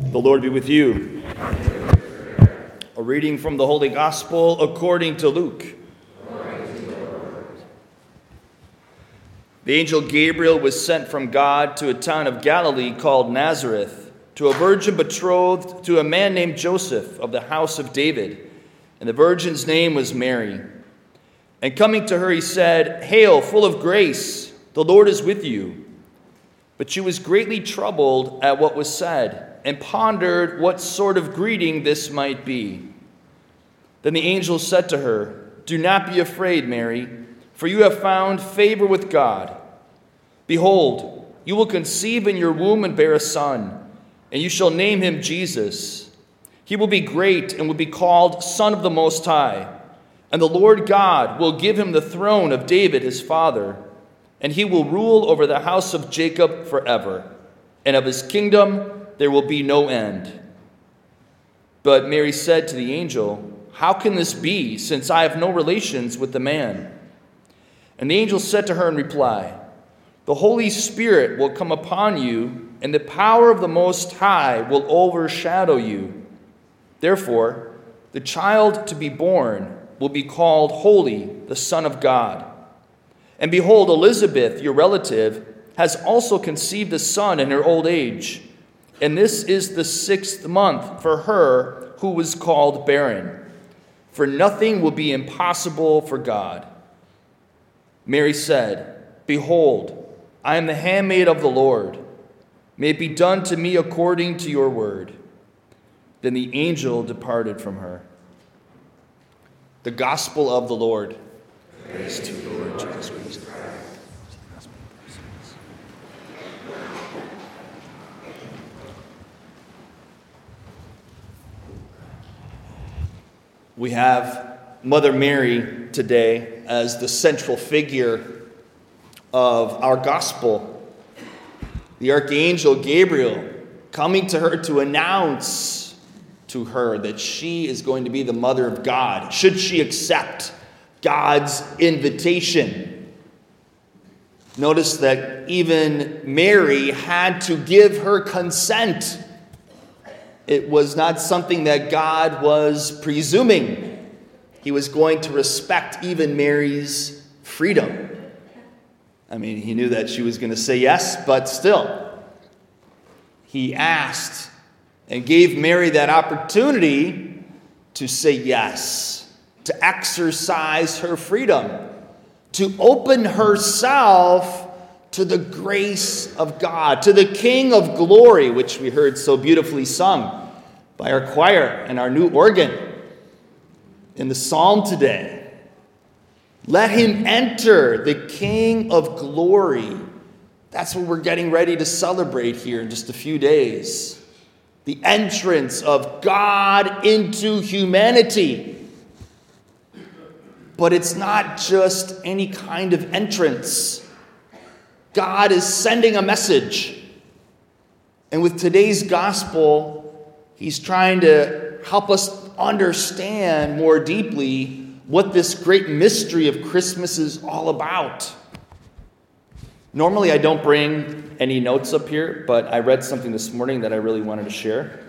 The Lord be with you. A reading from the Holy Gospel according to Luke. The angel Gabriel was sent from God to a town of Galilee called Nazareth, to a virgin betrothed to a man named Joseph of the house of David, and the virgin's name was Mary. And coming to her, he said, Hail, full of grace, the Lord is with you. But she was greatly troubled at what was said and pondered what sort of greeting this might be. Then the angel said to her, Do not be afraid, Mary, for you have found favor with God. Behold, you will conceive in your womb and bear a son, and you shall name him Jesus. He will be great and will be called Son of the Most High. And the Lord God will give him the throne of David his father, and he will rule over the house of Jacob forever, and of his kingdom there will be no end. But Mary said to the angel, How can this be, since I have no relations with the man? And the angel said to her in reply, The Holy Spirit will come upon you, and the power of the Most High will overshadow you. Therefore, the child to be born will be called Holy, the Son of God. And behold, Elizabeth, your relative, has also conceived a son in her old age. And this is the sixth month for her who was called barren. For nothing will be impossible for God. Mary said, Behold, I am the handmaid of the Lord. May it be done to me according to your word. Then the angel departed from her. The gospel of the Lord. Praise to you, Lord Jesus Christ. We have Mother Mary today as the central figure of our gospel. The archangel Gabriel coming to her to announce to her that she is going to be the mother of God, should she accept God's invitation. Notice that even Mary had to give her consent it was not something that God was presuming. He was going to respect even Mary's freedom. I mean, he knew that she was going to say yes, but still, he asked and gave Mary that opportunity to say yes, to exercise her freedom, to open herself to the grace of God, to the King of glory, which we heard so beautifully sung by our choir and our new organ in the psalm today. Let him enter, the King of glory. That's what we're getting ready to celebrate here in just a few days. The entrance of God into humanity. But it's not just any kind of entrance. God is sending a message. And with today's gospel, he's trying to help us understand more deeply what this great mystery of Christmas is all about. Normally, I don't bring any notes up here, but I read something this morning that I really wanted to share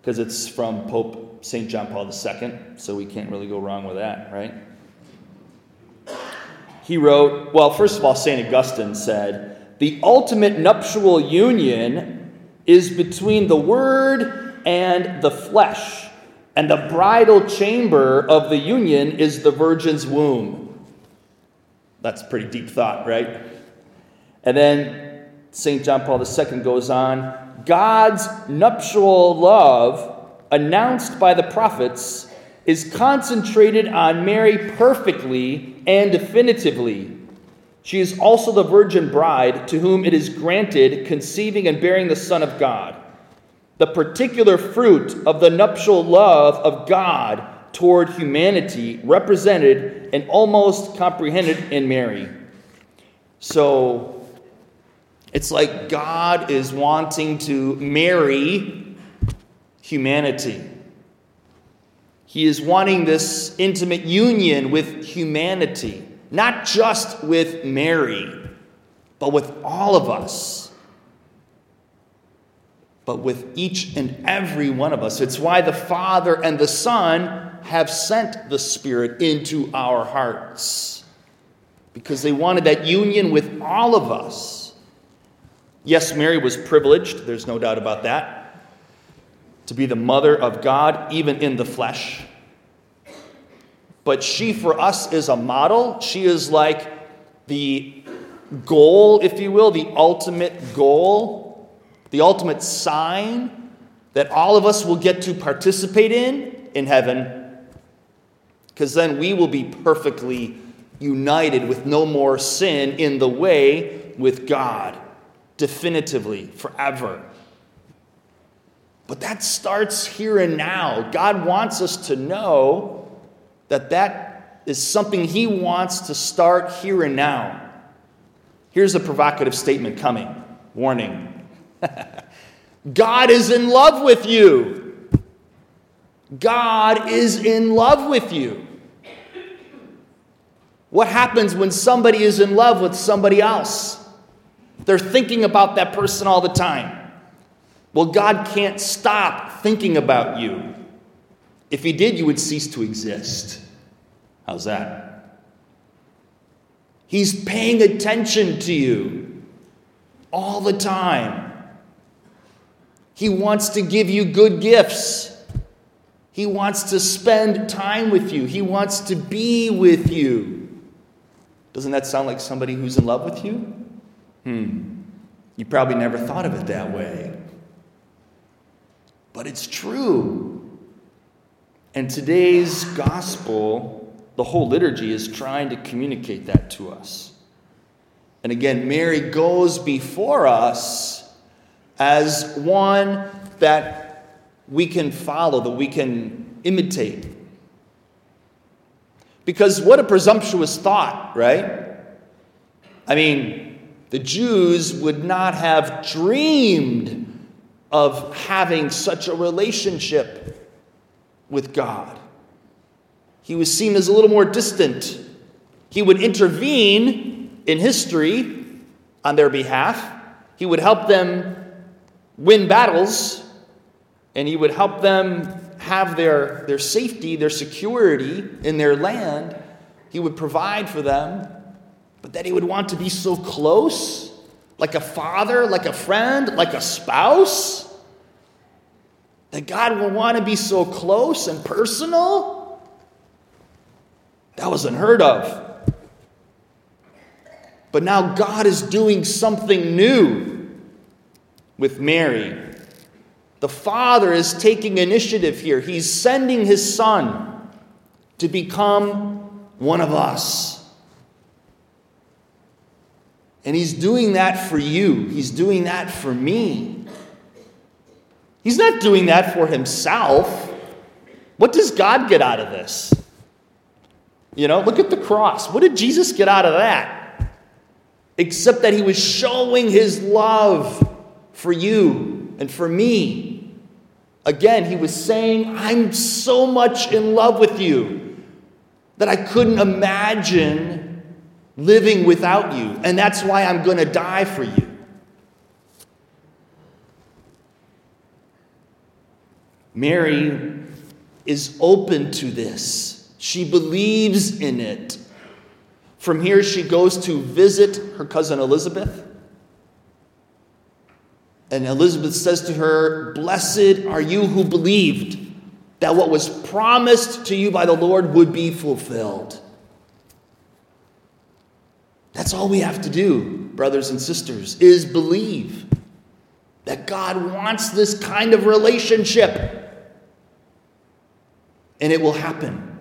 because it's from Pope St. John Paul II, so we can't really go wrong with that, right? he wrote, well, first of all, St. Augustine said, the ultimate nuptial union is between the Word and the flesh, and the bridal chamber of the union is the virgin's womb. That's pretty deep thought, right? And then St. John Paul II goes on God's nuptial love, announced by the prophets, is concentrated on Mary perfectly and definitively. She is also the virgin bride to whom it is granted conceiving and bearing the Son of God, the particular fruit of the nuptial love of God toward humanity, represented and almost comprehended in Mary. So it's like God is wanting to marry humanity. He is wanting this intimate union with humanity, not just with Mary, but with all of us. But with each and every one of us. It's why the Father and the Son have sent the Spirit into our hearts, because they wanted that union with all of us. Yes, Mary was privileged, there's no doubt about that, to be the mother of God, even in the flesh. But she, for us, is a model. She is like the goal, if you will, the ultimate goal, the ultimate sign that all of us will get to participate in in heaven. Because then we will be perfectly united with no more sin in the way with God, definitively, forever. But that starts here and now. God wants us to know that that is something he wants to start here and now. Here's a provocative statement coming. Warning. God is in love with you. God is in love with you. What happens when somebody is in love with somebody else? They're thinking about that person all the time. Well, God can't stop thinking about you. If He did, you would cease to exist. How's that? He's paying attention to you all the time. He wants to give you good gifts. He wants to spend time with you. He wants to be with you. Doesn't that sound like somebody who's in love with you? Hmm. You probably never thought of it that way. But it's true. And today's gospel the whole liturgy is trying to communicate that to us. And again, Mary goes before us as one that we can follow, that we can imitate. Because what a presumptuous thought, right? I mean, the Jews would not have dreamed of having such a relationship with God. He was seen as a little more distant. He would intervene in history on their behalf. He would help them win battles, and he would help them have their, their safety, their security in their land. He would provide for them, but that he would want to be so close, like a father, like a friend, like a spouse, that God would want to be so close and personal. That was unheard of. But now God is doing something new with Mary. The Father is taking initiative here. He's sending His Son to become one of us. And He's doing that for you, He's doing that for me. He's not doing that for Himself. What does God get out of this? You know, look at the cross. What did Jesus get out of that? Except that he was showing his love for you and for me. Again, he was saying, I'm so much in love with you that I couldn't imagine living without you. And that's why I'm going to die for you. Mary is open to this. She believes in it. From here, she goes to visit her cousin Elizabeth. And Elizabeth says to her, Blessed are you who believed that what was promised to you by the Lord would be fulfilled. That's all we have to do, brothers and sisters, is believe that God wants this kind of relationship. And it will happen.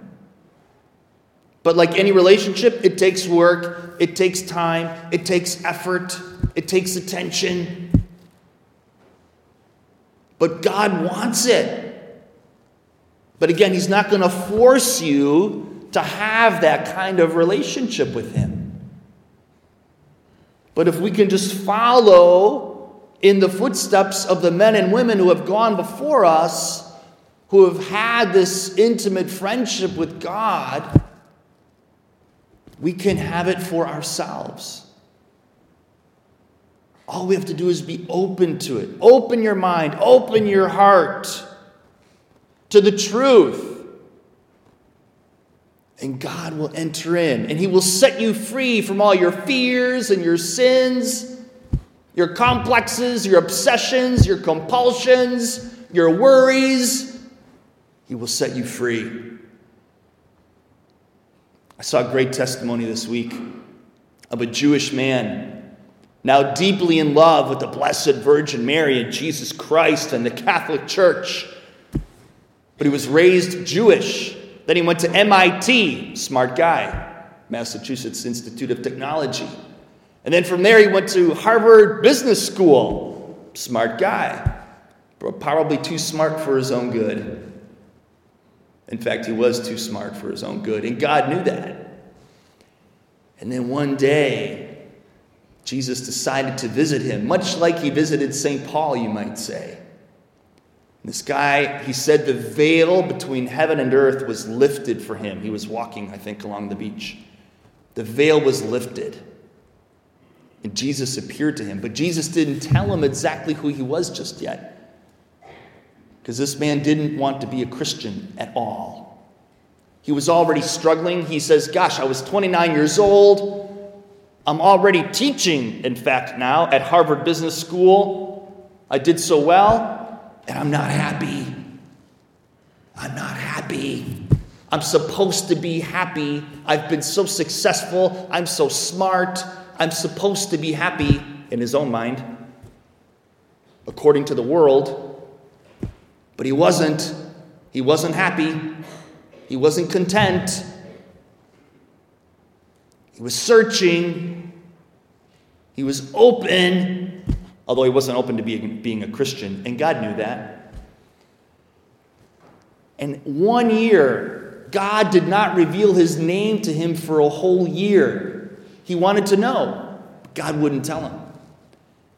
But like any relationship, it takes work, it takes time, it takes effort, it takes attention. But God wants it. But again, He's not going to force you to have that kind of relationship with Him. But if we can just follow in the footsteps of the men and women who have gone before us, who have had this intimate friendship with God, we can have it for ourselves. All we have to do is be open to it. Open your mind, open your heart to the truth. And God will enter in and He will set you free from all your fears and your sins, your complexes, your obsessions, your compulsions, your worries. He will set you free. I saw a great testimony this week of a Jewish man now deeply in love with the Blessed Virgin Mary and Jesus Christ and the Catholic Church. But he was raised Jewish. Then he went to MIT, smart guy, Massachusetts Institute of Technology. And then from there he went to Harvard Business School, smart guy, but probably too smart for his own good. In fact, he was too smart for his own good, and God knew that. And then one day, Jesus decided to visit him, much like he visited St. Paul, you might say. This guy, he said the veil between heaven and earth was lifted for him. He was walking, I think, along the beach. The veil was lifted. And Jesus appeared to him. But Jesus didn't tell him exactly who he was just yet. Because this man didn't want to be a Christian at all. He was already struggling. He says, Gosh, I was 29 years old. I'm already teaching, in fact, now at Harvard Business School. I did so well, and I'm not happy. I'm not happy. I'm supposed to be happy. I've been so successful. I'm so smart. I'm supposed to be happy in his own mind, according to the world. But he wasn't. He wasn't happy. He wasn't content. He was searching. He was open, although he wasn't open to being, being a Christian, and God knew that. And one year, God did not reveal his name to him for a whole year. He wanted to know, God wouldn't tell him.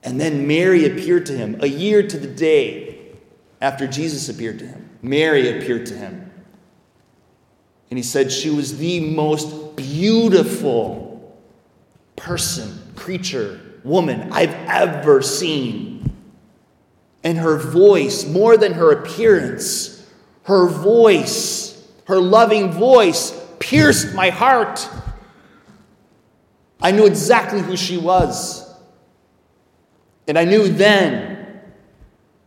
And then Mary appeared to him a year to the day after Jesus appeared to him. Mary appeared to him. And he said she was the beautiful person, creature, woman I've ever seen. And her voice, more than her appearance, her voice, her loving voice, pierced my heart. I knew exactly who she was. And I knew then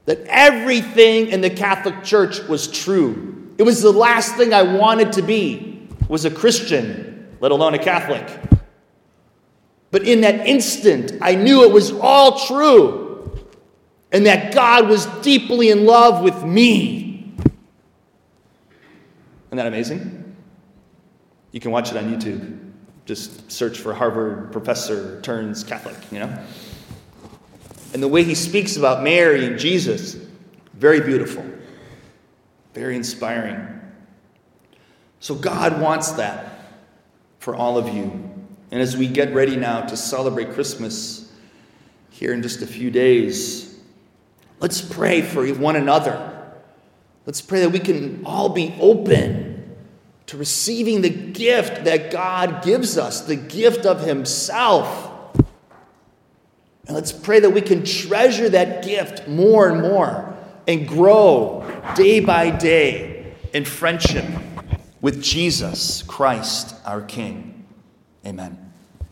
that everything in the Catholic Church was true. It was the last thing I wanted to be, was a Christian, let alone a Catholic. But in that instant, I knew it was all true and that God was deeply in love with me. Isn't that amazing? You can watch it on YouTube. Just search for Harvard professor turns Catholic, you know? And the way he speaks about Mary and Jesus, very beautiful. Very inspiring. So, God wants that for all of you. And as we get ready now to celebrate Christmas here in just a few days, let's pray for one another. Let's pray that we can all be open to receiving the gift that God gives us, the gift of Himself. And let's pray that we can treasure that gift more and more and grow day by day in friendship with Jesus Christ, our King. Amen.